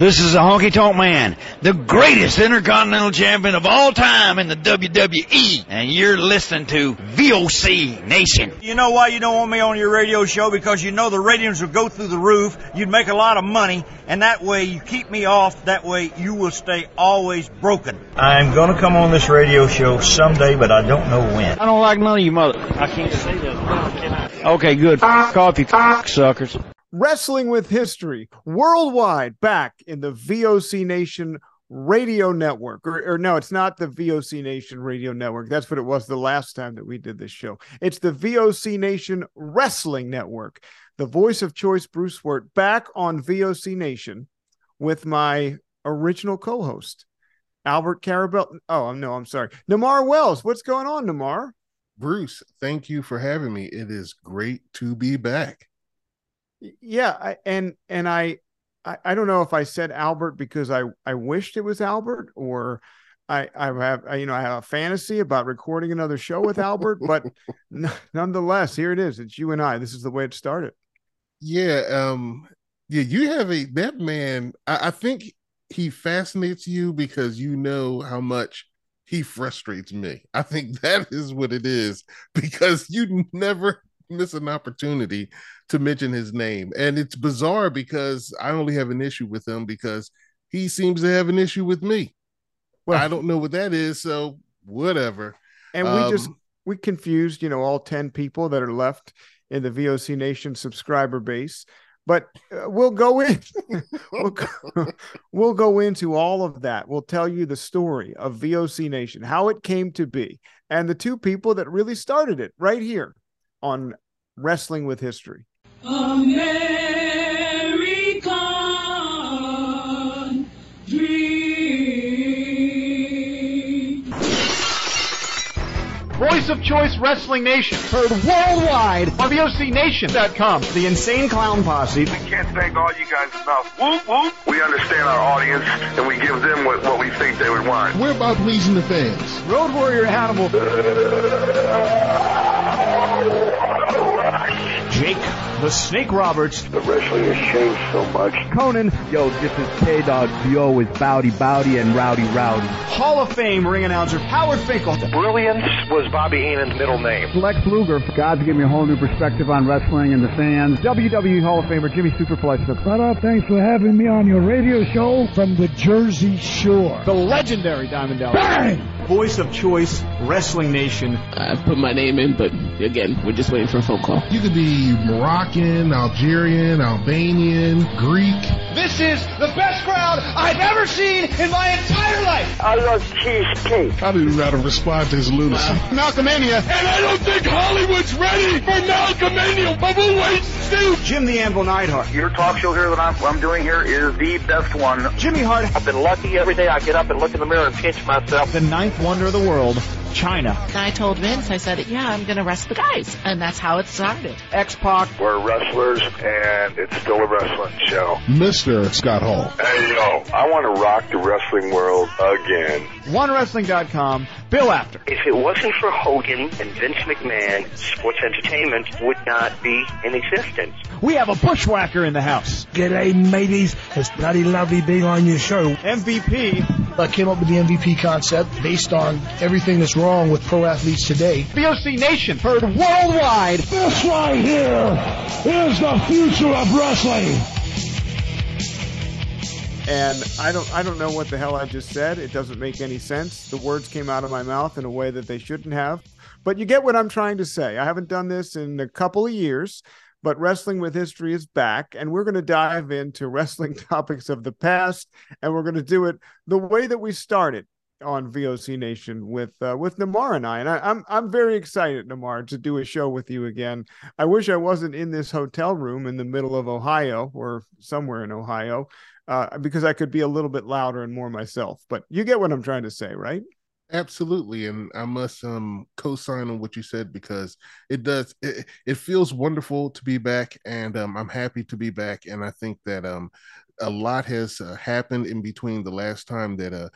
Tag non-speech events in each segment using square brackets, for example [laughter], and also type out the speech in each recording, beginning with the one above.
This is the Honky Tonk Man, the greatest intercontinental champion of all time in the WWE, and you're listening to VOC Nation. You know why you don't want me on your radio show? Because you know the ratings will go through the roof. You'd make a lot of money, and that way you keep me off. That way you will stay always broken. I'm gonna come on this radio show someday, but I don't know when. I don't like none of you mother. I can't say that. Okay, good. Coffee, suckers. Wrestling with History worldwide back in the VOC Nation radio network. Or, or, no, it's not the VOC Nation radio network. That's what it was the last time that we did this show. It's the VOC Nation Wrestling Network. The voice of choice, Bruce Wirt, back on VOC Nation with my original co host, Albert Carabell. Oh, no, I'm sorry. Nemar Wells. What's going on, Nemar? Bruce, thank you for having me. It is great to be back yeah I, and and I, I i don't know if i said albert because i i wished it was albert or i i have I, you know i have a fantasy about recording another show with albert but [laughs] n- nonetheless here it is. It's you and i. This is the way it started. Yeah um yeah you have a that man I, I think he fascinates you because you know how much he frustrates me. I think [laughs] that is what it is because you never miss an opportunity to mention his name. And it's bizarre because I only have an issue with him because he seems to have an issue with me. Well, I don't know what that is, so whatever. And we um, just we confused, you know, all 10 people that are left in the VOC Nation subscriber base. But uh, we'll go in [laughs] we'll, go, [laughs] we'll go into all of that. We'll tell you the story of VOC Nation, how it came to be, and the two people that really started it right here on Wrestling with History. American Voice of Choice Wrestling Nation. Heard worldwide on VOCNation.com. The Insane Clown Posse. We can't thank all you guys enough. Whoop, whoop. We understand our audience and we give them what, what we think they would want. We're about pleasing the fans. Road Warrior Hannibal. [laughs] Jake the Snake Roberts. The wrestling has changed so much. Konnan. Yo, this is K-Dog. Yo is Bowdy Bowdy and Rowdy Rowdy. Hall of Fame ring announcer Howard Finkel. Brilliance was Bobby Heenan's middle name. Lex Luger. God's given me a whole new perspective on wrestling and the fans. WWE Hall of Famer Jimmy Superfly. What up? Uh, thanks for having me on your radio show from the Jersey Shore. The legendary Diamond Dallas. Bang! Voice of Choice Wrestling Nation. I put my name in, but again, we're just waiting for a phone call. You could be Moroccan, Algerian, Albanian, Greek. This is the best crowd I've ever seen in my entire life. I love cheesecake. I don't even know how to respond to his lunacy. Uh, Malcolmania. And I don't think Hollywood's ready for Malcolmania, but we'll wait and see. Jim the Anvil Neidhart. Your talk show here that I'm, I'm doing here is the best one. Jimmy Hart. I've been lucky every day I get up and look in the mirror and pinch myself. The ninth wonder of the world, Chyna. I told Vince, I said, yeah, I'm going to wrestle the guys. And that's how it started. X-Pac. We're wrestlers, and it's still a wrestling show. Mr. Scott Hall. Hey, yo, I want to rock the wrestling world again. OneWrestling.com, Bill Apter. If it wasn't for Hogan and Vince McMahon, sports entertainment would not be in existence. We have a bushwhacker in the house. G'day, mateys. It's bloody lovely being on your show. MVP. I came up with the MVP concept based on everything that's wrong with pro athletes today. VOC Nation, heard worldwide. This right here is the future of wrestling. And I don't I don't know what the hell I just said. It doesn't make any sense. The words came out of my mouth in a way that they shouldn't have. But you get what I'm trying to say. I haven't done this in a couple of years, but Wrestling with History is back, and we're going to dive into wrestling [laughs] topics of the past, and we're going to do it the way that we started on VOC Nation with uh, with Nemar and I, and I, I'm I'm very excited, Nemar, to do a show with you again. I wish I wasn't in this hotel room in the middle of Ohio or somewhere in Ohio, uh, because I could be a little bit louder and more myself. But you get what I'm trying to say, right? Absolutely, and I must um co-sign on what you said because it does it, it feels wonderful to be back, and um, I'm happy to be back, and I think that um a lot has uh, happened in between the last time that uh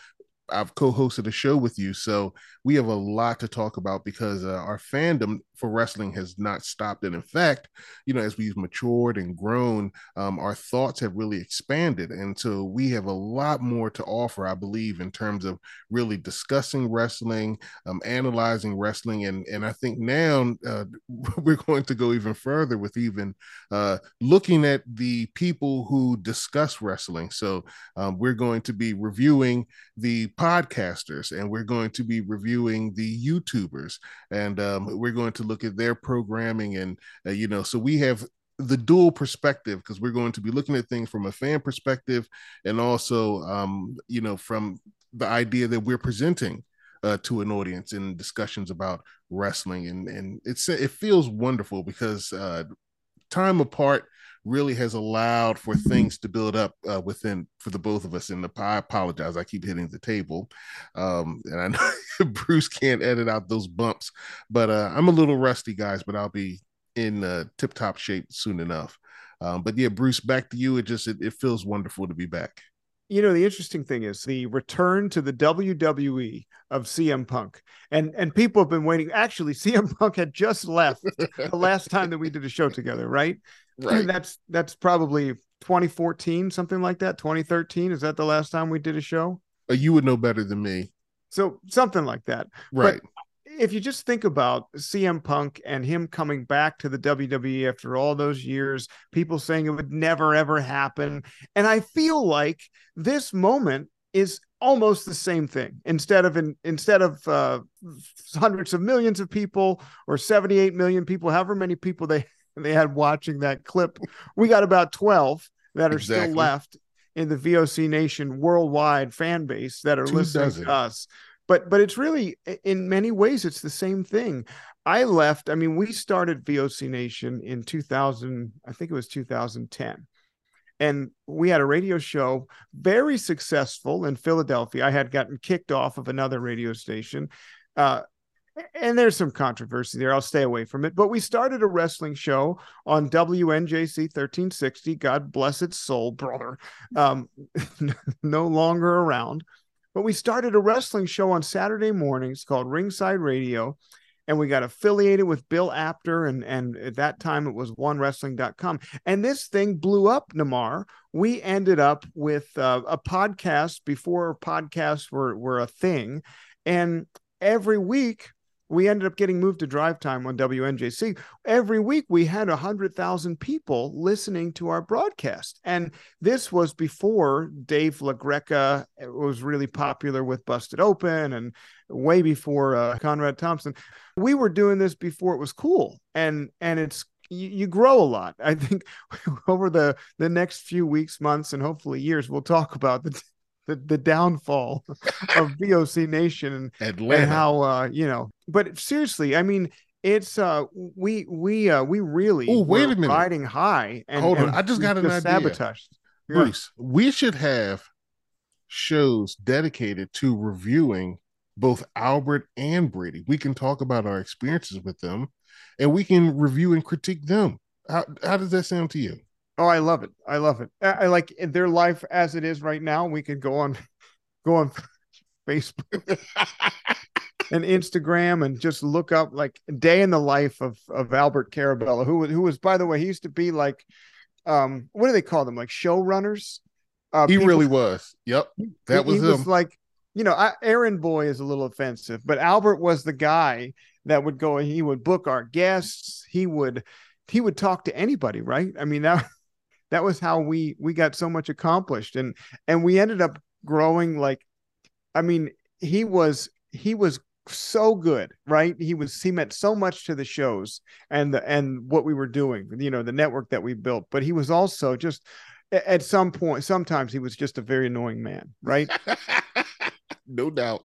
I've co-hosted a show with you, so we have a lot to talk about because uh, our fandom for wrestling has not stopped, and in fact, you know, as we've matured and grown, um, our thoughts have really expanded, and so we have a lot more to offer, I believe, in terms of really discussing wrestling, um, analyzing wrestling, and and I think now uh, [laughs] we're going to go even further with even uh, looking at the people who discuss wrestling. So um, we're going to be reviewing the podcasters and we're going to be reviewing the YouTubers and um, we're going to look at their programming and uh, you know so we have the dual perspective because we're going to be looking at things from a fan perspective and also um, you know from the idea that we're presenting uh, to an audience in discussions about wrestling and and it's it feels wonderful because uh, time apart really has allowed for things to build up uh, within for the both of us. And I apologize, I keep hitting the table, um, and I know [laughs] Bruce can't edit out those bumps, but uh, I'm a little rusty, guys. But I'll be in uh, tip top shape soon enough. Um, but yeah, Bruce, back to you. It just it, it feels wonderful to be back. You know, the interesting thing is the return to the WWE of CM Punk. And and people have been waiting. Actually, [laughs] CM Punk had just left the last time that we did a show together, right? Right. [clears throat] That's that's probably 2014, something like that. 2013. Is that the last time we did a show? Uh, you would know better than me. So something like that. Right. But if you just think about CM Punk and him coming back to the WWE after all those years, people saying it would never ever happen. And I feel like this moment is almost the same thing instead of in, instead of uh, hundreds of millions of people or 78 million people however many people they they had watching that clip. We got about 12 that are exactly. still left in the VOC Nation worldwide fan base that are Two listening dozen. to us. But but it's really in many ways it's the same thing. I left, I mean, we started VOC Nation in 2000, I think it was 2010. And we had a radio show, very successful in Philadelphia. I had gotten kicked off of another radio station. Uh, and there's some controversy there. I'll stay away from it. But we started a wrestling show on WNJC 1360. God bless its soul, brother. Um, [laughs] no longer around. But we started a wrestling show on Saturday mornings called Ringside Radio. And we got affiliated with Bill Apter. And, and at that time, it was onewrestling.com. And this thing blew up, Namar. We ended up with uh, a podcast before podcasts were, were a thing. And every week we ended up getting moved to drive time on WNJC. Every week we had 100,000 people listening to our broadcast. And this was before Dave LaGreca was really popular with Busted Open and way before uh, Conrad Thompson. We were doing this before it was cool. And and it's you, you grow a lot. I think [laughs] over the the next few weeks, months, and hopefully years, we'll talk about the the, the downfall [laughs] of VOC Nation and, and how uh, you know. But seriously, I mean, it's uh we we uh we really oh wait a minute. riding high and hold on. i just got an idea. sabotaged. Bruce yeah. we should have shows dedicated to reviewing both albert and brady. We can talk about our experiences with them and we can review and critique them. How, how does that sound to you Oh, I love it. I love it. I, I like their life as it is right now. We could go on, [laughs] go on [laughs] Facebook [laughs] and Instagram and just look up like day in the life of of Albert Carabella, who who was by the way, he used to be like, um, what do they call them? Like showrunners. Uh, he people, really was. Yep, that was he him. Was like, you know, I, Aaron Boy is a little offensive, but Albert was the guy that would go. He would book our guests. He would he would talk to anybody, right? I mean that that was how we we got so much accomplished. And and we ended up growing like i mean he was he was so good right? He was he meant so much to the shows and the and what we were doing you know the network that we built. But he was also just at some point sometimes he was just a very annoying man right? [laughs] No doubt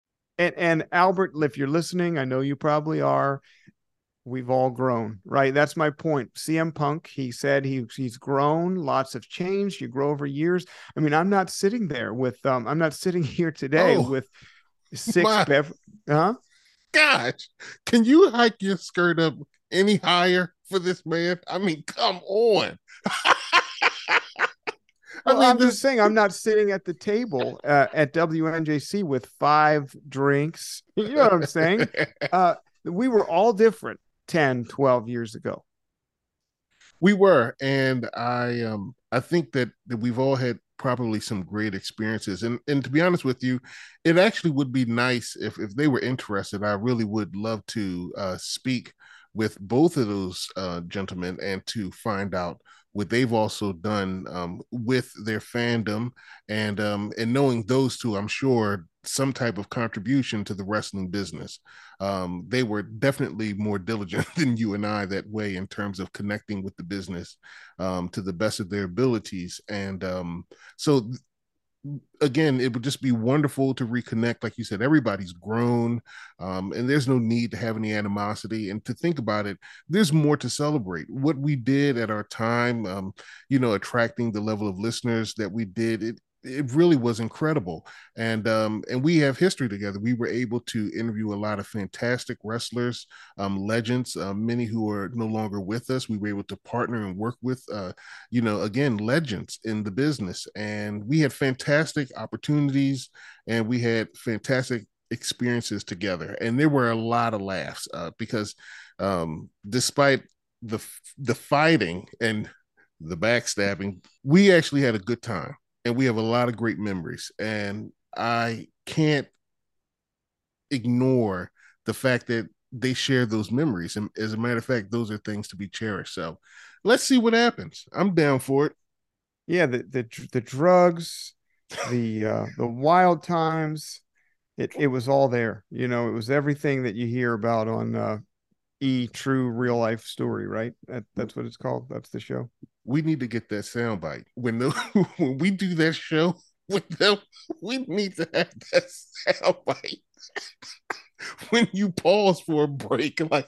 And, and Albert, if you're listening, I know you probably are. We've all grown, right? That's my point. CM Punk, he said he he's grown. Lots of change. You grow over years. I mean, I'm not sitting there with um, I'm not [laughs] sitting here today Oh. with six My- bev- huh? Gosh, can you hike your skirt up any higher for this man? I mean, come on. [laughs] Well, mean, I'm this- just saying, I'm not sitting at the table uh, at WNJC with five drinks. You know what I'm saying? [laughs] Uh, we were all different 10, 12 years ago. We were, and I um I think that, that we've all had probably some great experiences. And and to be honest with you, it actually would be nice if if they were interested. I really would love to uh, speak with both of those uh, gentlemen and to find out what they've also done um, with their fandom and um, and knowing those two, I'm sure some type of contribution to the wrestling business. Um, they were definitely more diligent [laughs] than you and I that way in terms of connecting with the business um, to the best of their abilities. And um, so again, it would just be wonderful to reconnect. Like you said, everybody's grown, um, and there's no need to have any animosity. And to think about it, there's more to celebrate. What we did at our time, um, you know, attracting the level of listeners that we did, it it really was incredible. And um and we have history together. We were able to interview a lot of fantastic wrestlers um legends uh, many who are no longer with us. We were able to partner and work with uh you know again legends in the business. And we had fantastic opportunities and we had fantastic experiences together. And there were a lot of laughs uh, because um despite the the fighting and the backstabbing we actually had a good time and we have a lot of great memories and i can't ignore the fact that they share those memories and as a matter of fact those are things to be cherished so let's see what happens i'm down for it Yeah, the the the drugs, the uh, the wild times, it it was all there. You know, it was everything that you hear about on uh, E True Real Life Story, right? That, that's what it's called. That's the show. We need to get that soundbite. When the, [laughs] when we do that show [laughs] with them we need to have that soundbite. [laughs] When you pause for a break like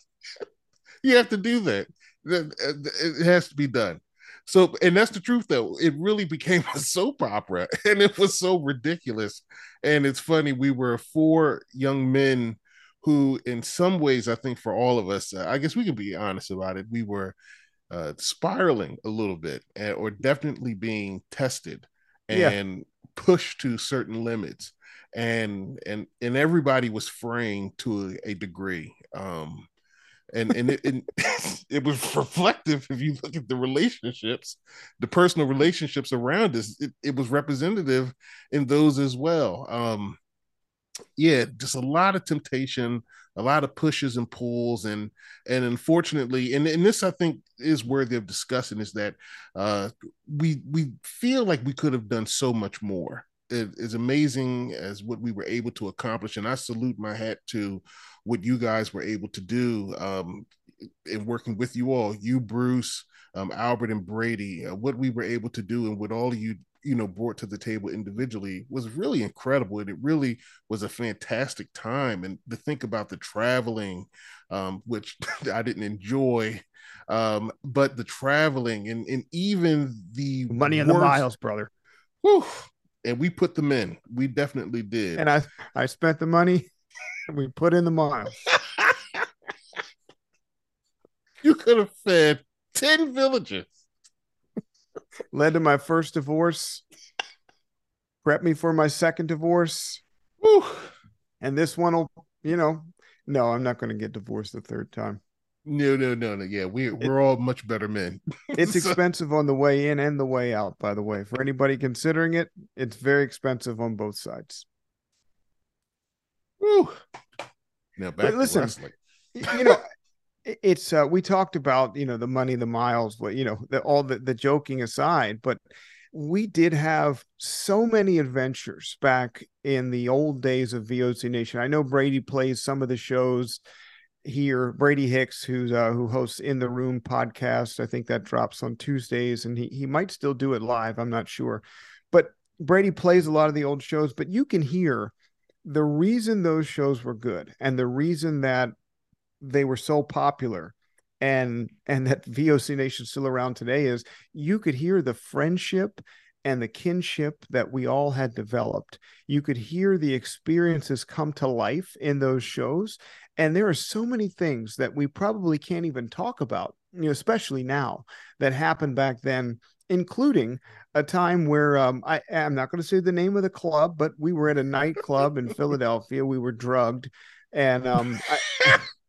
you have to do that. It has to be done. So and that's the truth though. It really became a soap opera and it was so ridiculous. And it's funny we were four young men who in some ways i think for all of us i guess we can be honest about it we were uh, spiraling a little bit and, or definitely being tested Yeah. and pushed to certain limits and and and everybody was fraying to a, a degree um and and it, it [laughs] it was reflective if you look at the relationships the personal relationships around us it, it was representative in those as well um yeah just a lot of temptation a lot of pushes and pulls and and unfortunately and, and this i think is worthy of discussing is that uh we we feel like we could have done so much more it is amazing as what we were able to accomplish, and I salute my hat to what you guys were able to do um, in working with you all, you, Bruce, um, Albert, and Brady. Uh, what we were able to do, and what all you you know brought to the table individually was really incredible and it really was a fantastic time and to think about the traveling um, which [laughs] i didn't enjoy um, but the traveling and and even the money and the miles brother. Whew, and we put them in. We definitely did. And i i spent the money we put in the miles. [laughs] You could have fed 10 villages led to my first divorce, prepped me for my second divorce. Whew. And this one will, you know, no, I'm not going to get divorced the third time. No, no, no, no. Yeah, we we're all much better men. [laughs] it's [laughs] so... expensive on the way in and the way out, by the way. For anybody considering it, it's very expensive on both sides. Woo. Now back but listen, you know, [laughs] it's uh, we talked about you know the money the miles you know the, all the, the joking aside but we did have so many adventures back in the old days of voc nation. I know brady plays some of the shows here brady hicks who's uh, who hosts in the room podcast. I think that drops on tuesdays and he, he might still do it live. I'm not sure. But brady plays a lot of the old shows but you can hear the reason those shows were good and the reason that they were so popular and and that VOC Nation still around today is you could hear the friendship and the kinship that we all had developed. You could hear the experiences come to life in those shows. And there are so many things that we probably can't even talk about, you know, especially now that happened back then, including a time where um, I, I'm not going to say the name of the club, but we were at a nightclub in [laughs] Philadelphia. We were drugged. And um, I, [laughs]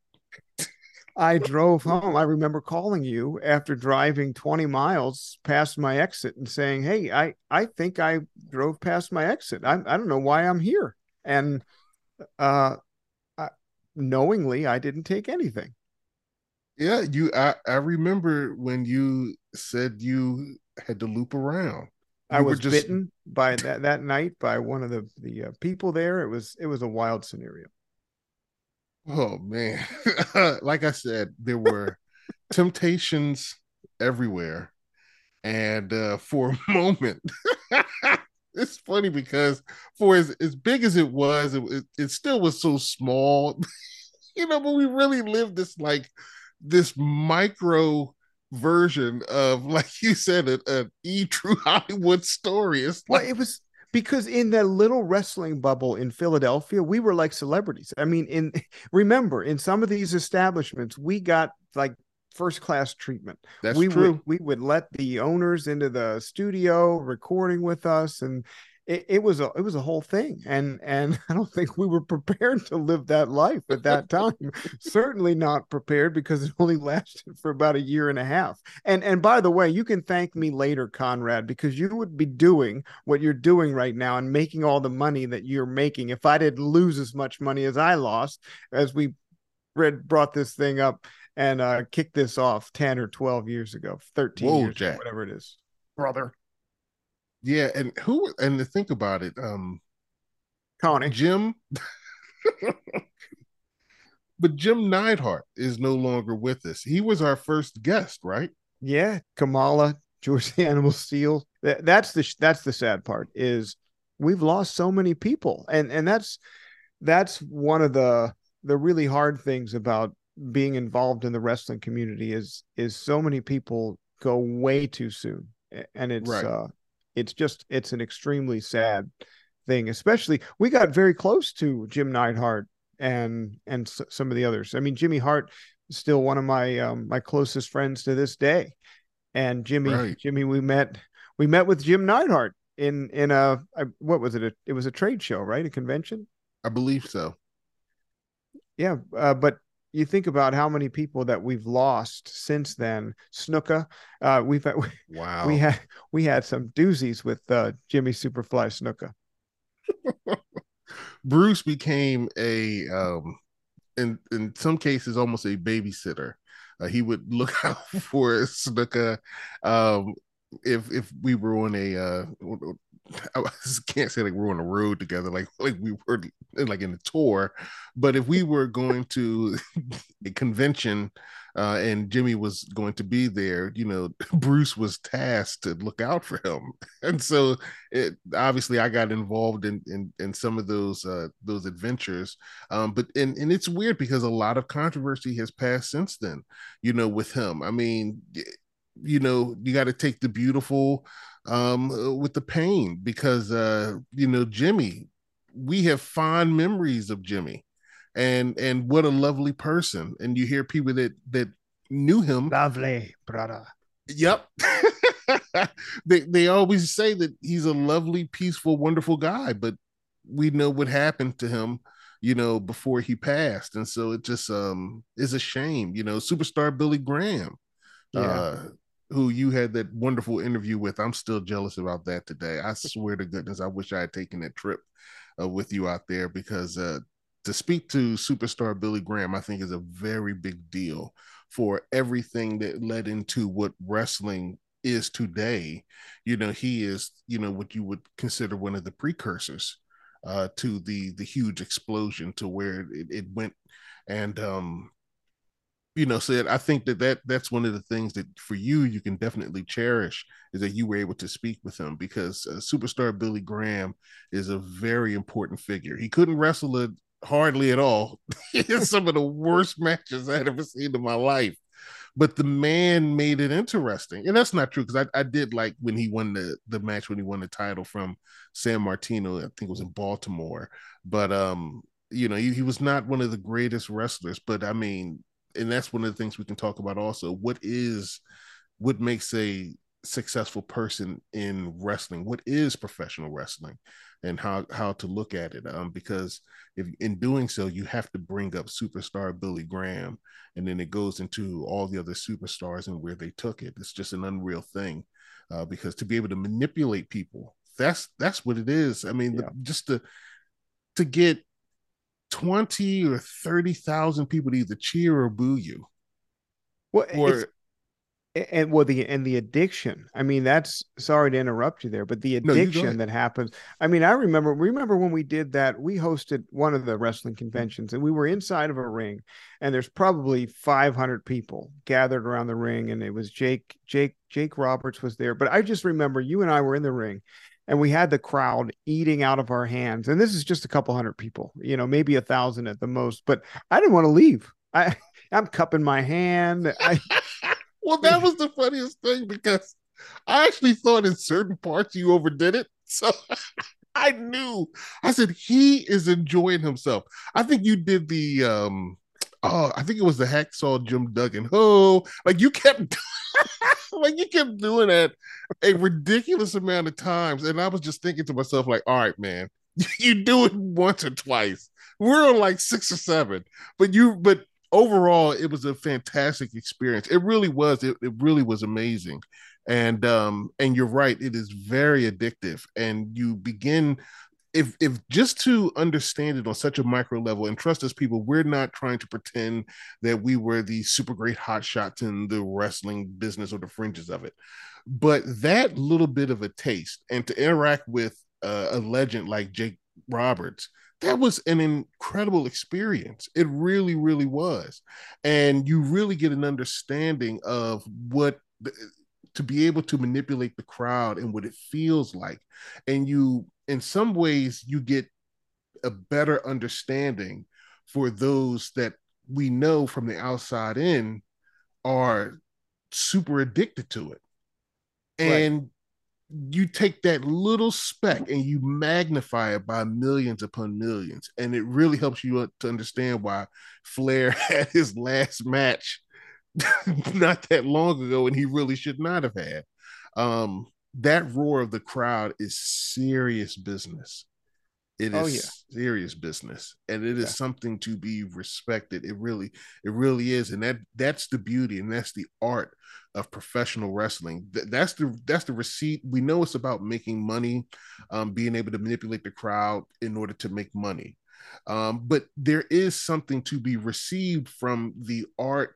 I drove home. I remember calling you after driving 20 miles past my exit and saying, Hey, I, I think I drove past my exit. I, I don't know why I'm here. And uh, I, knowingly, I didn't take anything. Yeah, you. I, I remember when you said you had to loop around. You I was just... bitten by that that night by one of the the uh, people there. It was it was a wild scenario. Oh man. [laughs] like I said, there were temptations everywhere. And uh, for a [laughs] moment, [laughs] it's funny because for as, as big as it was, it, it, still was so small. you know, but we really lived this like this micro version of like you said an, e true hollywood story it's like well, it was because in that little wrestling bubble in Philadelphia, we were like celebrities. I mean, in [laughs] remember, in some of these establishments, we got like first class treatment. That's we true. Would, we would let the owners into the studio recording with us, and it, it, was a it was a whole thing and and [laughs] i don't think we were prepared to live that life at that time [laughs] certainly not prepared because it only [laughs] lasted for about a year and a half. And and by the way you can thank me later conrad because you would be doing what you're doing right now and making all the money that you're making if i didn't lose as much money as i lost as we read brought this thing up and uh kicked this off 10 or 12 years ago 13 Whoa, years Jack. whatever it is. Brother yeah, and who and to think about it, um Connie Jim [laughs] but Jim Neidhart is no longer with us. He was our first guest, right? Yeah, Kamala, George the Animal Steele. That, that's the that's the sad part is we've lost so many people, and and that's that's one of the the really hard things about being involved in the wrestling community is is so many people go way too soon, and it's right. uh, it's just it's an extremely sad thing especially we got very close to jim neidhart and and s- some of the others. I mean jimmy hart is still one of my um my closest friends to this day. And jimmy right. jimmy we met we met with jim neidhart in in a, a what was it a, it was a trade show right? A convention? I believe so. Yeah uh, but you think about how many people that we've lost since then. Snuka, uh, we've had, [laughs] wow, we had we had some doozies with uh, Jimmy Superfly Snuka. [laughs] Bruce became a um, in in some cases almost a babysitter. Uh, he would look [laughs] out for Snuka um, if if we were on a uh, [laughs] I can't say like we're on the road together, like [laughs] like we were like in a tour, but if we [laughs] were going to a convention uh, and Jimmy was going to be there, you know, Bruce was tasked to look out for him, and so it obviously I got involved in in, in some of those uh, those adventures. Um, but and and it's weird because a lot of controversy has passed since then, you know, with him. I mean, you know, you got to take the beautiful um, with the pain because uh, you know Jimmy, we have fond memories of Jimmy and and what a lovely person. And you hear people that that knew him. Lovely brother. Yep. [laughs] They they always say that he's a lovely peaceful wonderful guy but we know what happened to him you know before he passed. And so it just um is a shame you know superstar billy graham yeah. uh who you had that wonderful interview with i'm still jealous about that today i swear to goodness i wish i had taken that trip uh, with you out there because uh, to speak to superstar Billy Graham, I think is a very big deal for everything that led into what wrestling is today. You know, he is, you know, what you would consider one of the precursors uh, to the the huge explosion to where it, it went. And um, you know, said I think that, that that's one of the things that for you you can definitely cherish is that you were able to speak with him because uh, superstar Billy Graham is a very important figure. He couldn't wrestle a, hardly at all. [laughs] it's some of the worst matches I'd ever seen in my life. But the man made it interesting. And that's not true because I, I did like when he won the, the match when he won the title from Sammartino. I think it was in Baltimore. But um, you know, he, he was not one of the greatest wrestlers. But I mean, and that's one of the things we can talk about also. What is what makes a successful person in wrestling? What is professional wrestling? and how how to look at it um, because if in doing so you have to bring up superstar billy graham and then it goes into all the other superstars and where they took it it's just an unreal thing uh, because to be able to manipulate people that's that's what it is i mean yeah. the, just to to get 20 or 30,000 people to either cheer or boo you. Well, or and well the and the addiction. I mean that's sorry to interrupt you there but the addiction no, that happens i mean i remember remember when we did that we hosted one of the wrestling conventions and we were inside of a ring and there's probably 500 people gathered around the ring and it was jake jake jake roberts was there. But i just remember you and i were in the ring and we had the crowd eating out of our hands and this is just a couple hundred people you know maybe a thousand at the most but i didn't want to leave i [laughs] i'm cupping my hand i [laughs] well, that was the funniest thing because I actually thought in certain parts you overdid it. So [laughs] I knew. I said he is enjoying himself. I think you did the um oh, I think it was the hacksaw Jim Duggan. Oh, like you kept like you kept doing that a ridiculous amount of times. And I was just thinking to myself, like, all right, man, [laughs] you do it once or twice. We're on like six or seven, but you but overall, it was a fantastic experience. It really was. It, it really was amazing. And um, and you're right, it is very addictive. And you begin if if just to understand it on such a micro level and trust us people we're not trying to pretend that we were the super great hot shots in the wrestling business or the fringes of it but that little bit of a taste and to interact with a legend like jake roberts that was an incredible experience. It really, really was. And you really get an understanding of what to be able to manipulate the crowd and what it feels like. And you, in some ways, you get a better understanding for those that we know from the outside in are super addicted to it. And you take that little speck and you magnify it by millions upon millions. And it really helps you to understand why flair [laughs] had his last match [laughs] not that long ago and he really should not have had. Um, that roar of the crowd is serious business. It is oh, oh, yeah. serious business and it is yeah. something to be respected. It really it really is and that that's the beauty and that's the art of professional wrestling. That's the that's the receipt. We know it's about making money um, being able to manipulate the crowd in order to make money. Um, but there is something to be received from the art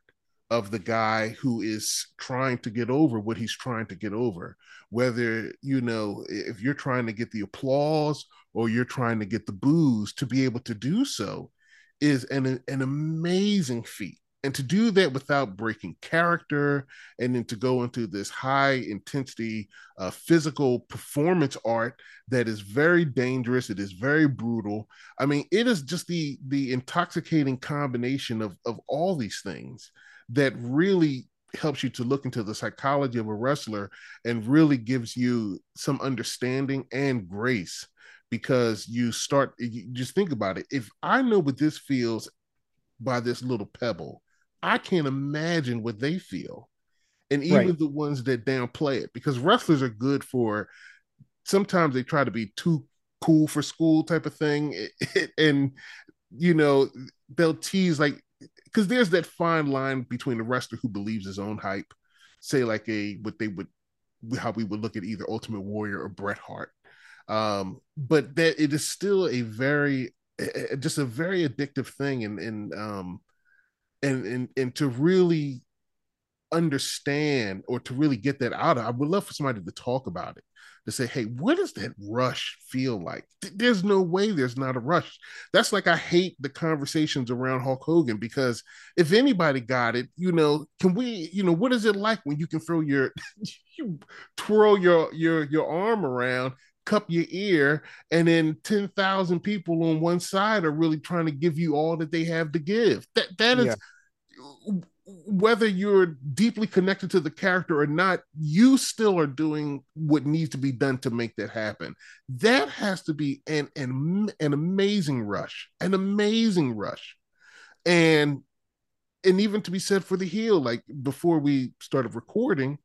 of the guy who is trying to get over what he's trying to get over. Whether you know if you're trying to get the applause or you're trying to get the booze to be able to do so is an an amazing feat. And to do that without breaking character and then to go into this high intensity uh, physical performance art that is very dangerous it is very brutal. I mean it is just the the intoxicating combination of of all these things that really helps you to look into the psychology of a wrestler and really gives you some understanding and grace because you start you just think about it. If i know what this feels by this little pebble i can't imagine what they feel. And even right. the ones that downplay it because wrestlers are good for sometimes they try to be too cool for school type of thing. [laughs] And you know they'll tease like because there's that fine line between a wrestler who believes his own hype say like a what they would how we would look at either ultimate warrior or bret hart. Um, but that it is still a very just a very addictive thing and and um and and and to really understand or to really get that out of i would love for somebody to talk about it to say hey what does that rush feel like there's no way there's not a rush that's like i hate the conversations around hulk hogan because if anybody got it you know can we you know what is it like when you can throw your [laughs] you twirl your your your arm around cup your ear, and then 10,000 people on one side are really trying to give you all that they have to give. That that is yeah. Whether you're deeply connected to the character or not, you still are doing what needs to be done to make that happen. That has to be an an, an amazing rush, an amazing rush. And and even to be said for the heel, like before we started recording,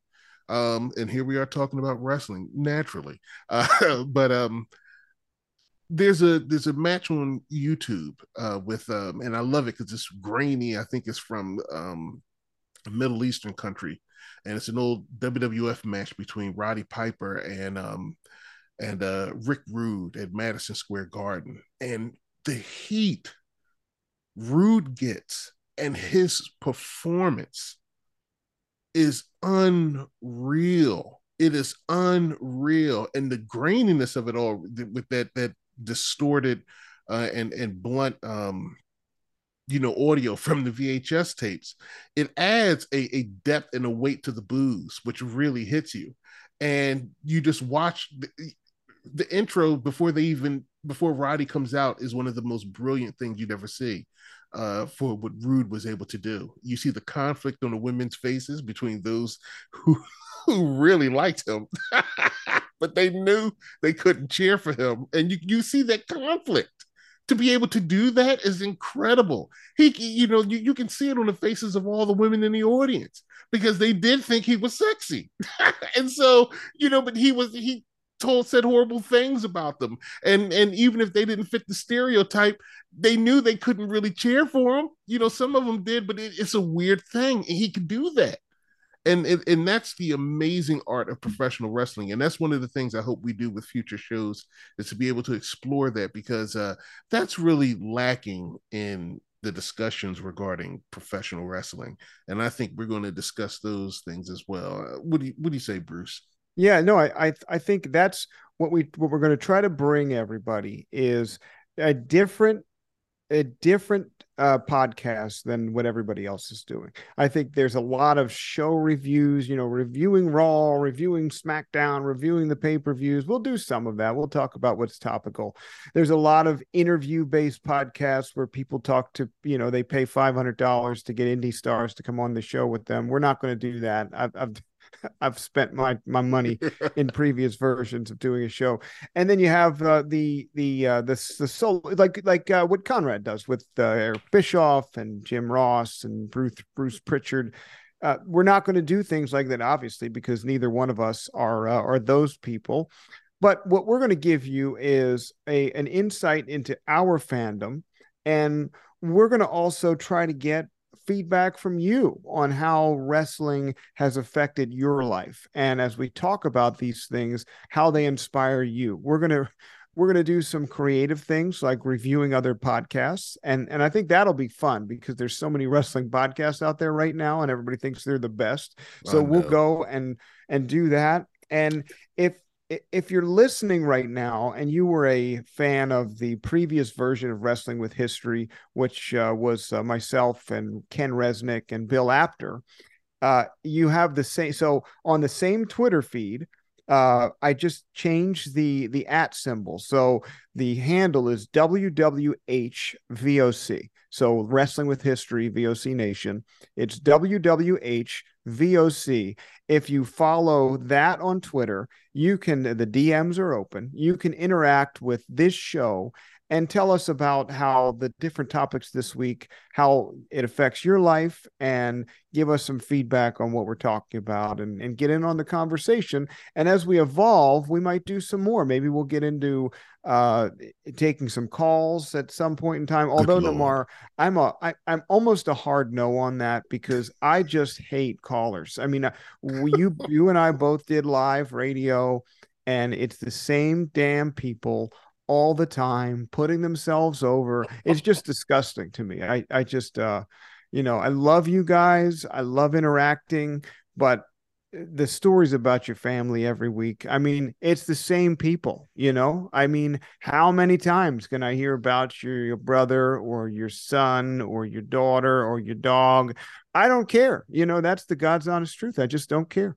um, and here we are talking about wrestling naturally. [laughs] Uh, but um, there's a there's a match on YouTube uh, with um, and I love it because it's grainy. I think it's from um, a Middle Eastern country, and it's an old WWF match between Roddy Piper and um, and uh, Rick Rude at Madison Square Garden, and the heat Rude gets and his performance is unreal. It is unreal, and the graininess of it all with that that distorted uh, and and blunt um, you know audio [laughs] from the VHS tapes, it adds a, a depth and a weight to the booze, which really hits you. And you just watch the, the intro before they even before Roddy comes out is one of the most brilliant things you'd ever see uh, for what Rude was able to do. You see the conflict on the women's faces between those who [laughs] who really liked him, [laughs] but they knew they couldn't cheer for him, and you you see that conflict. To be able to do that is incredible. He, you know, you, you can see it on the faces of all the women in the audience because they did think he was sexy, [laughs] and so you know, but he was he told said horrible things about them. And and even if they didn't fit the stereotype they knew they couldn't really cheer for him. You know some of them did but it, it's a weird thing. He could do that and, and that's the amazing art of professional wrestling. And that's one of the things i hope we do with future shows is to be able to explore that because uh, that's really lacking in the discussions regarding professional wrestling. And i think we're going to discuss those things as well. Uh, what do you what do you say bruce? Yeah, no, I I, I think that's what we what we're going to try to bring everybody is a different a different uh, podcast than what everybody else is doing. I think there's a lot of show reviews, you know, reviewing Raw, reviewing SmackDown, reviewing the pay per views. We'll do some of that. We'll talk about what's topical. There's a lot of interview based podcasts where people talk to, you know, they pay $500 to get indie stars to come on the show with them. We're not going to do that. I've, I've I've spent my my money [laughs] in previous versions of doing a show, and then you have uh, the the uh, the the soul like like uh, what Conrad does with uh, Eric Bischoff and Jim Ross and Bruce Bruce Pritchard. Uh, we're not going to do things like that, obviously, because neither one of us are uh, are those people. But what we're going to give you is a an insight into our fandom, and we're going to also try to get feedback from you on how wrestling has affected your life. And as we talk about these things, how they inspire you. We're going to we're going to do some creative things like reviewing other podcasts and and i think that'll be fun because there's so many wrestling podcasts out there right now and everybody thinks they're the best so we'll go and and do that and if if you're listening right now and you were a fan of the previous version of wrestling with history which uh, was uh, myself and ken resnick and bill apter uh, you have the same so on the same twitter feed uh, I just changed the the at symbol. So the handle is WWH So Wrestling with History VOC Nation. It's WWH If you follow that on Twitter, you can the DMs are open. You can interact with this show and tell us about how the different topics this week how it affects your life and give us some feedback on what we're talking about and, and get in on the conversation. And as we evolve we might do some more. Maybe we'll get into uh taking some calls at some point in time. Although Nemar I'm a I, I'm almost a hard no on that because I just hate callers. I mean uh, you [laughs] you and I both did live radio and it's the same damn people all the time, putting themselves over. It's just [laughs] disgusting to me. I, I just, uh, you know, I love you guys. I love interacting, but the stories about your family every week. I mean, it's the same people, you know? I mean, how many times can I hear about your, your brother or your son or your daughter or your dog? I don't care. You know, that's the God's honest truth. I just don't care.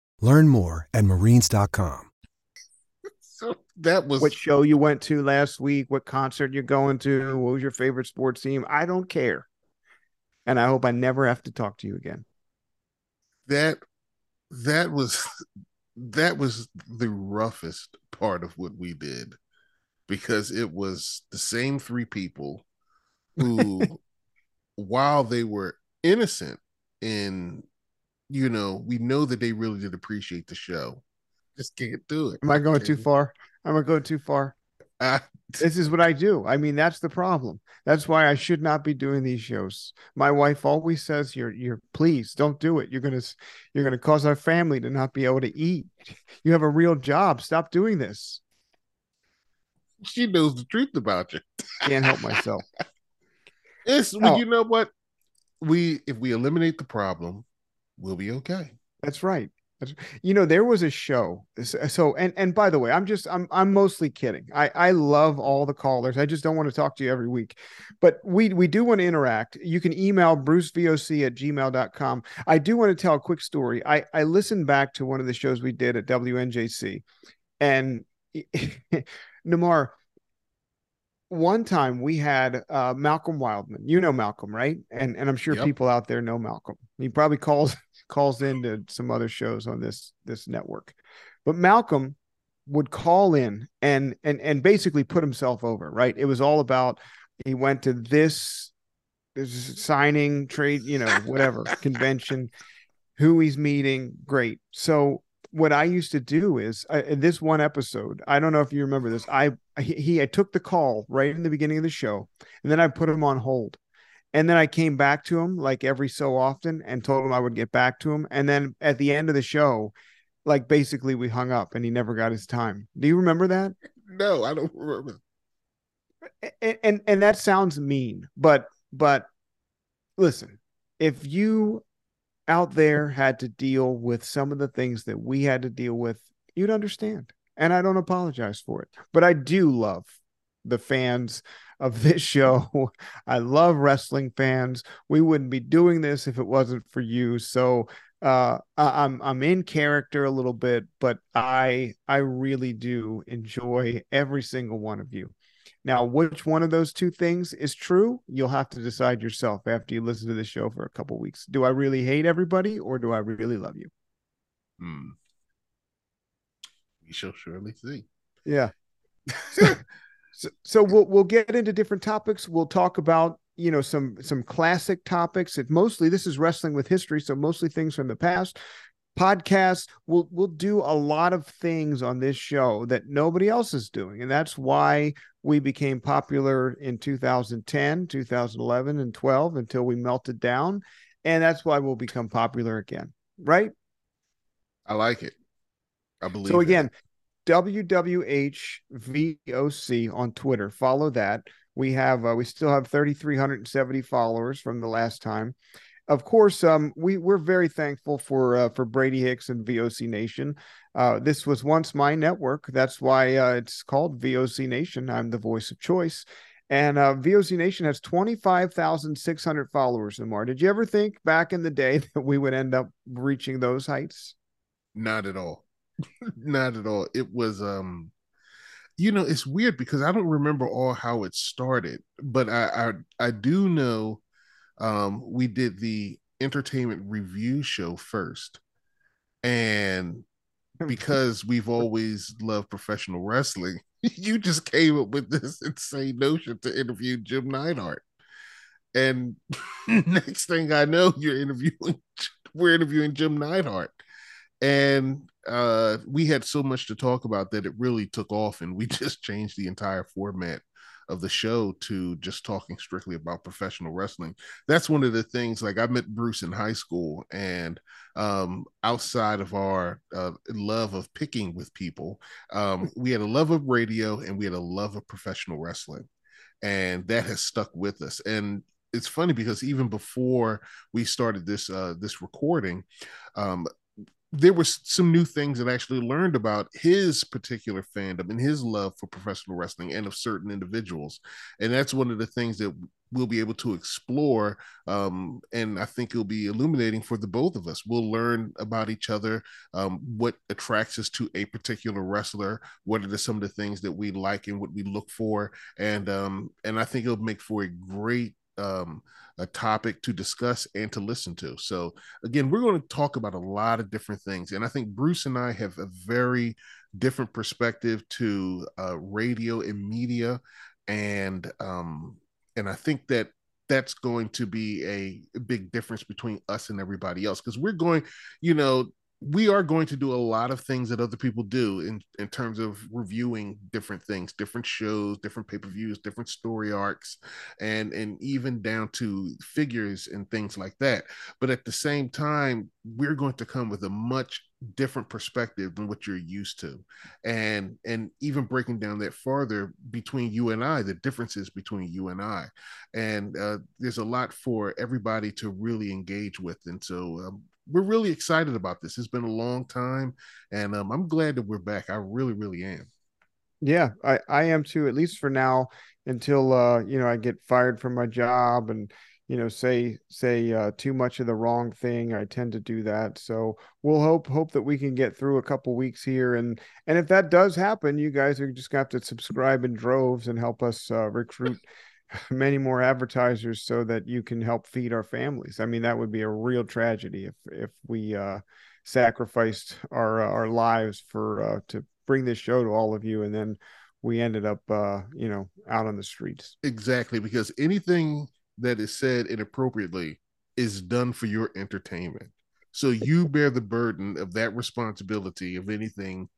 Learn more at marines.com. So that was what show you went to last week, what concert you're going to, what was your favorite sports team? I don't care. And I hope I never have to talk to you again. That that was that was the roughest part of what we did because it was the same three people who [laughs] while they were innocent in you know, we know that they really did appreciate the show. Just can't do it. Am I going too far? Am I going too far? Uh, this is what I do. I mean, that's the problem. That's why I should not be doing these shows. My wife always says, "You're, you're, please don't do it. You're gonna, you're gonna cause our family to not be able to eat. [laughs] You have a real job. Stop doing this." She knows the truth about you. Can't help [laughs] myself. It's oh. you know what we if we eliminate the problem, we'll be okay. That's right. That's, you know, there was a show. So, and and by the way, I'm just I'm I'm mostly kidding. I I love all the callers. I just don't want to talk to you every week, but we we do want to interact. You can email brucevoc at gmail.com. I do want to tell a quick story. I I listened back to one of the shows we did at WNJC, and [laughs] Nemar, one time we had uh, Malcolm Wildman. You know Malcolm, right? And and I'm sure yep. people out there know Malcolm. He probably calls [laughs] calls into some other shows on this this network. But Malcolm would call in and and and basically put himself over, right? It was all about he went to this, this signing trade, you know, whatever [laughs] convention, who he's meeting, great. So what I used to do is uh, in this one episode, I don't know if you remember this. I he, he I took the call right in the beginning of the show, and then I put him on hold, and then I came back to him like every so often and told him I would get back to him, and then at the end of the show, like basically we hung up and he never got his time. Do you remember that? No, I don't remember. And and, and that sounds mean, but but listen, if you out there had to deal with some of the things that we had to deal with, you'd understand. And I don't apologize for it. But I do love the fans of this show. [laughs] I love wrestling fans. We wouldn't be doing this if it wasn't for you. So uh I'm I'm in character a little bit, but I I really do enjoy every single one of you. Now, which one of those two things is true? You'll have to decide yourself after you listen to the show for a couple weeks. Do I really hate everybody or do I really love you? Hmm. We shall surely see. Yeah. [laughs] so, so we'll we'll get into different topics. We'll talk about you know some some classic topics. It mostly this is wrestling with history, so mostly things from the past. Podcasts. We'll we'll do a lot of things on this show that nobody else is doing, and that's why we became popular in 2010, 2011, and 12 until we melted down, and that's why we'll become popular again. Right? I like it. I believe. So again, WWHVOC on Twitter. Follow that. We have uh, we still have 3,370 followers from the last time. Of course, um, we we're very thankful for uh, for Brady Hicks and VOC Nation. Uh, this was once my network. That's why uh, it's called VOC Nation. I'm the voice of choice. And uh, VOC Nation has 25,600 followers, Nemar. Did you ever think back in the day [laughs] that we would end up reaching those heights? Not at all. [laughs] Not at all. It was um you know, it's weird because I don't remember all how it started, but I I, I do know um we did the entertainment review show first. And [laughs] because we've always loved professional wrestling, [laughs] you just came up with this insane notion to interview Jim Neidhart. And [laughs] next thing I know, you're interviewing we're interviewing Jim Neidhart and uh, we had so much to talk about that it really took off, and we just changed the entire format of the show to just talking strictly about professional wrestling. That's one of the things. Like I met Bruce in high school, and um, outside of our uh, love of picking with people, um, we had a love of radio and we had a love of professional wrestling, and that has stuck with us. And it's funny because even before we started this uh, this recording, um, there were some new things that I actually learned about his particular fandom and his love for professional wrestling and of certain individuals. And that's one of the things that we'll be able to explore. Um, and I think it'll be illuminating for the both of us. We'll learn about each other, um, what attracts us to a particular wrestler, what are some of the things that we like and what we look for. And um, and I think it'll make for a great um, a topic to discuss and to listen to. So again, we're going to talk about a lot of different things, and I think Bruce and I have a very different perspective to uh, radio and media, and um, and I think that that's going to be a, a big difference between us and everybody else because we're going, you know, we are going to do a lot of things that other people do in in terms of reviewing different things different shows different pay-per-views different story arcs and and even down to figures and things like that. But at the same time we're going to come with a much different perspective than what you're used to. And and even breaking down that farther between you and i the differences between you and i. And uh, there's a lot for everybody to really engage with. And so um, we're really excited about this. It's been a long time, and um, I'm glad that we're back. I really, really am. Yeah, I I am too. At least for now, until uh you know I get fired from my job and you know say say uh, too much of the wrong thing. I tend to do that. So we'll hope hope that we can get through a couple weeks here, and and if that does happen, you guys are just to have to subscribe in droves and help us uh, recruit. [laughs] many more advertisers so that you can help feed our families. I mean, that would be a real tragedy if if we uh, sacrificed our uh, our lives for uh, to bring this show to all of you, and then we ended up, uh, you know, out on the streets. Exactly, because anything that is said inappropriately is done for your entertainment. So you bear the burden of that responsibility if anything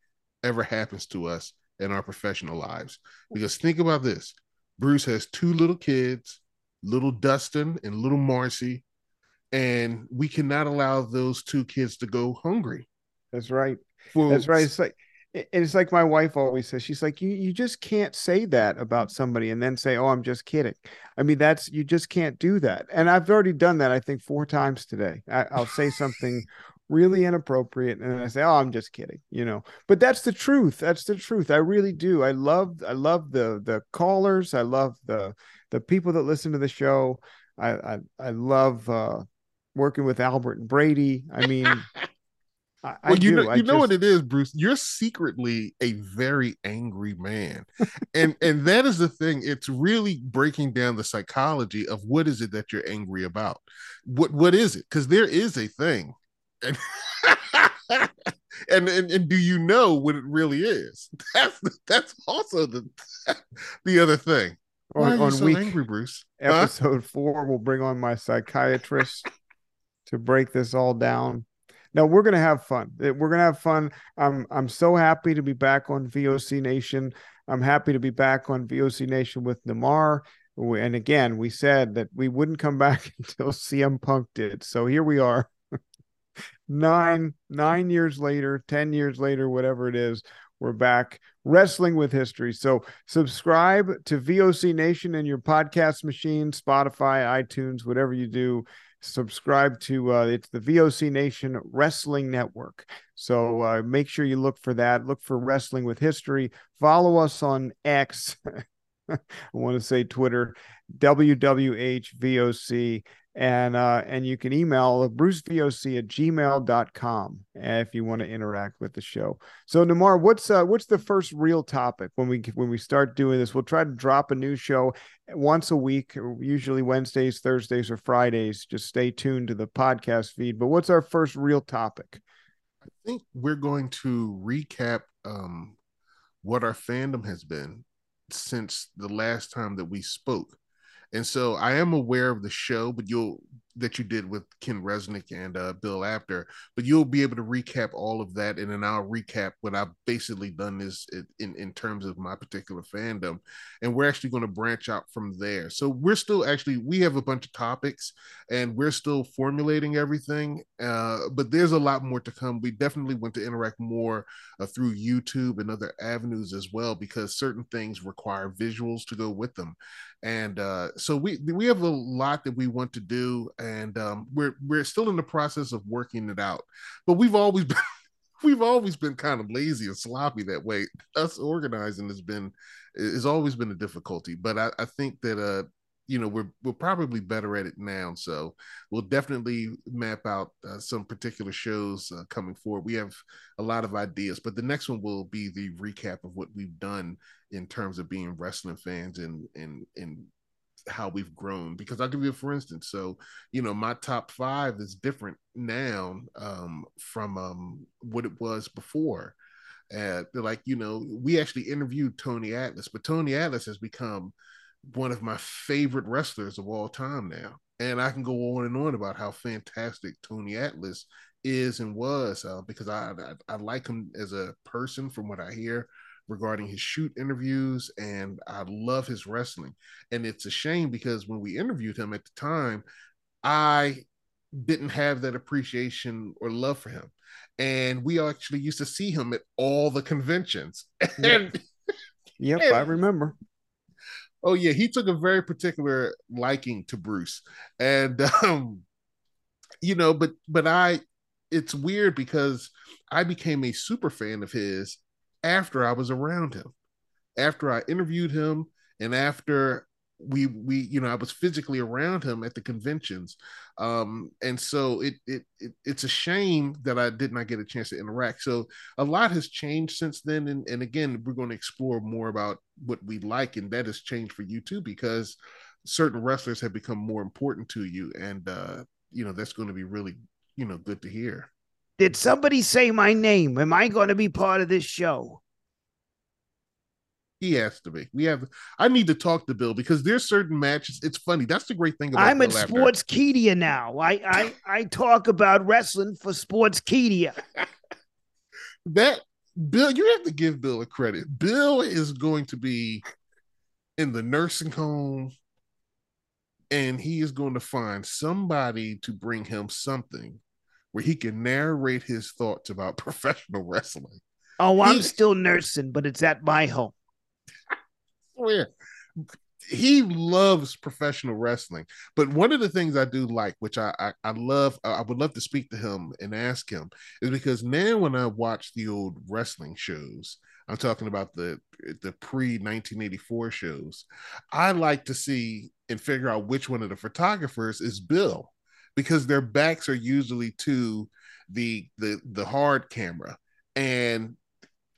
ever happens to us in our professional lives. Because think about this Bruce has two little kids, little Dustin and little Marcy, and we cannot allow those two kids to go hungry. That's right. That's right. It's like it's like my wife always says. She's like, you you just can't say that about somebody and then say, "Oh, I'm just kidding." I mean, that's you just can't do that. And I've already done that. I think four times today. I, I'll say something [laughs] really inappropriate and i say oh i'm just kidding you know but that's the truth that's the truth i really do i love i love the the callers i love the the people that listen to the show i i, I love uh working with albert and brady i mean [laughs] I, well, I you do. know, I you know just- what it is, Bruce. You're secretly a very angry man, and and that is the thing. It's really breaking down the psychology of what is it that you're angry about. What what is it? Because there is a thing, and, [laughs] and and and do you know what it really is? [laughs] That's that's also the [laughs] the other thing. Why on, are you on so week angry, Bruce? Huh? episode four we'll bring on my psychiatrist to break this all down no we're gonna have fun we're gonna have fun i'm i'm so happy to be back on voc nation i'm happy to be back on voc nation with Nemar and again we said that we wouldn't come back until cm punk did so here we are nine nine years later ten years later whatever it is we're back wrestling with history. So subscribe to voc nation in your podcast machine spotify itunes whatever you do. Subscribe to uh, it's the voc nation wrestling network. So uh, make sure you look for that. Look for wrestling with history. Follow us on x. [laughs] I want to say twitter wwhvoc and uh and you can email brucevoc at gmail.com if you want to interact with the show. So Nemar what's uh what's the first real topic when we when we start doing this? We'll try to drop a new show once a week usually wednesdays thursdays or fridays. Just stay tuned to the podcast feed. But what's our first real topic? I think we're going to recap um, what our fandom has been since the last time that we spoke. And so I am aware of the show, but you'll that you did with Ken Resnick and uh, Bill Apter, but you'll be able to recap all of that, and then I'll recap what I've basically done this in in terms of my particular fandom, and we're actually going to branch out from there. So we're still actually we have a bunch of topics, and we're still formulating everything, uh, but there's a lot more to come. We definitely want to interact more uh, through YouTube and other avenues as well, because certain things require visuals to go with them and uh, so we we have a lot that we want to do, and um, we're we're still in the process of working it out. But we've always [laughs] been we've always been kind of lazy and sloppy that way. Us organizing has been has always been a difficulty, but I, I think that uh you know we're we're probably better at it now so we'll definitely map out uh, some particular shows uh, coming forward. We have a lot of ideas but the next one will be the recap of what we've done in terms of being wrestling fans and and and how we've grown because i'll give you for instance. So you know my top five is different now um from um what it was before. Uh like you know we actually interviewed tony atlas but tony atlas has become one of my favorite wrestlers of all time now. And I can go on and on about how fantastic Tony Atlas is and was uh, because I, I I like him as a person from what I hear regarding his shoot interviews and I love his wrestling. And it's a shame because when we interviewed him at the time, I didn't have that appreciation or love for him. And we actually used to see him at all the conventions. [laughs] And yep [laughs] i remember oh yeah he took a very particular liking to bruce. And [laughs] um you know but but i it's weird because i became a super fan of his after i was around him. After i interviewed him and after we we you know i was physically around him at the conventions. Um and so it, it it it's a shame that i did not get a chance to interact. So a lot has changed since then. And, and again we're going to explore more about what we like and that has changed for you too because certain wrestlers have become more important to you. And uh you know that's going to be really you know good to hear. Did somebody say my name? Am I going to be part of this show? He has to be we have i need to talk to bill because there's certain matches it's funny that's the great thing about I'm at Bill Apter. Sportskeeda now. I, I I talk about wrestling for Sportskeeda. [laughs] that Bill, you have to give Bill a credit. Bill is going to be in the nursing home and he is going to find somebody to bring him something where he can narrate his thoughts about [laughs] professional wrestling. Oh, I'm He- still nursing, but it's at my home. Swear. he loves professional wrestling. But one of the things I do like, which I, I, I love, I would love to speak to him and ask him, is because now when I watch the old wrestling shows, I'm talking about the the pre 1984 shows. I like to see and figure out which one of the photographers is Bill, because their backs are usually to the the the hard camera, and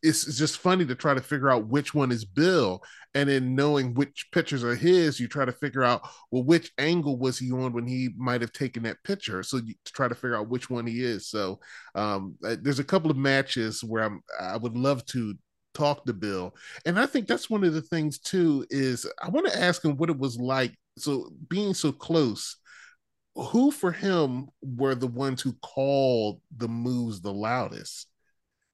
it's, it's just funny to try to figure out which one is Bill, and then knowing which pictures are his, you try to figure out well which angle was he on when he might have taken that picture, so you try to figure out which one he is. So um, uh, there's a couple of matches where I'm I would love to talk to Bill. And I think that's one of the things too is I want to ask him what it was like. So being so close, who for him were the ones who called the moves the loudest?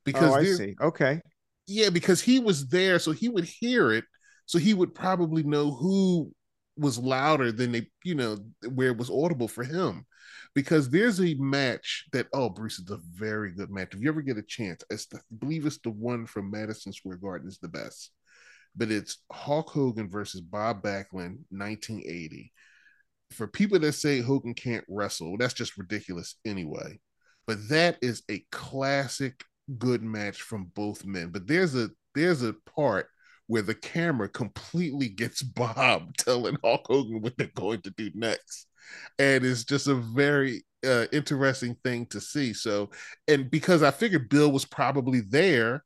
Oh, because oh, I see. Okay. Yeah, because he was there, so he would hear it. So he would probably know who was louder than they, you know, where it was audible for him because there's a match that oh Bruce is a very good match. If you ever get a chance, it's the, I believe it's the one from Madison Square Garden is the best, but it's Hulk Hogan versus Bob Backlund, 1980. For people that say Hogan can't wrestle, that's just ridiculous anyway. But that is a classic good match from both men. But there's a there's a part where the camera completely gets [laughs] Bob telling Hulk Hogan what they're going to do next and it's just a very uh, interesting thing to see. So, and because I figured Bill was probably there,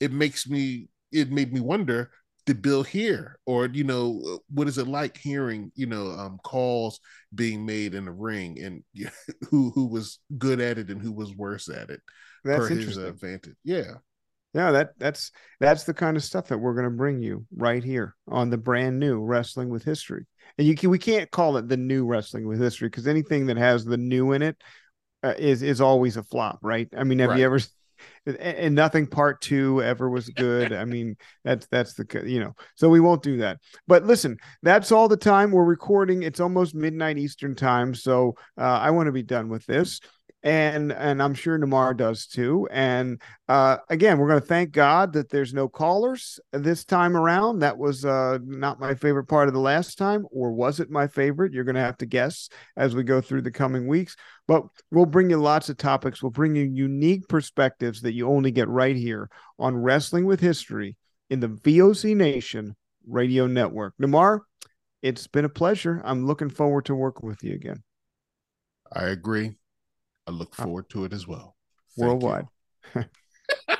it makes me it made me wonder did Bill hear or you know what is it like hearing you know um, calls being made in the ring and [laughs] who who was good at it and who was worse at it that's interesting advantage yeah yeah that that's that's the kind of stuff that we're going to bring you right here on the brand new wrestling with history and you can, we can't call it the new wrestling with history because anything that has the new in it uh, is is always a flop, right? I mean, have right. you ever? And nothing part two ever was good. I mean, that's that's the you know. So we won't do that. But listen, that's all the time we're recording. It's almost midnight Eastern time, so uh, I want to be done with this and and I'm sure Nemar does too. And uh, again, we're going to thank God that there's no callers this time around. That was uh, not my favorite part of the last time, or was it my favorite? You're going to have to guess as we go through the coming weeks. But we'll bring you lots of topics. We'll bring you unique perspectives that you only get right here on Wrestling with History in the VOC Nation Radio Network. Namar, it's been a pleasure. I'm looking forward to working with you again. I agree. I look uh, forward to it as well. Thank Worldwide. [laughs]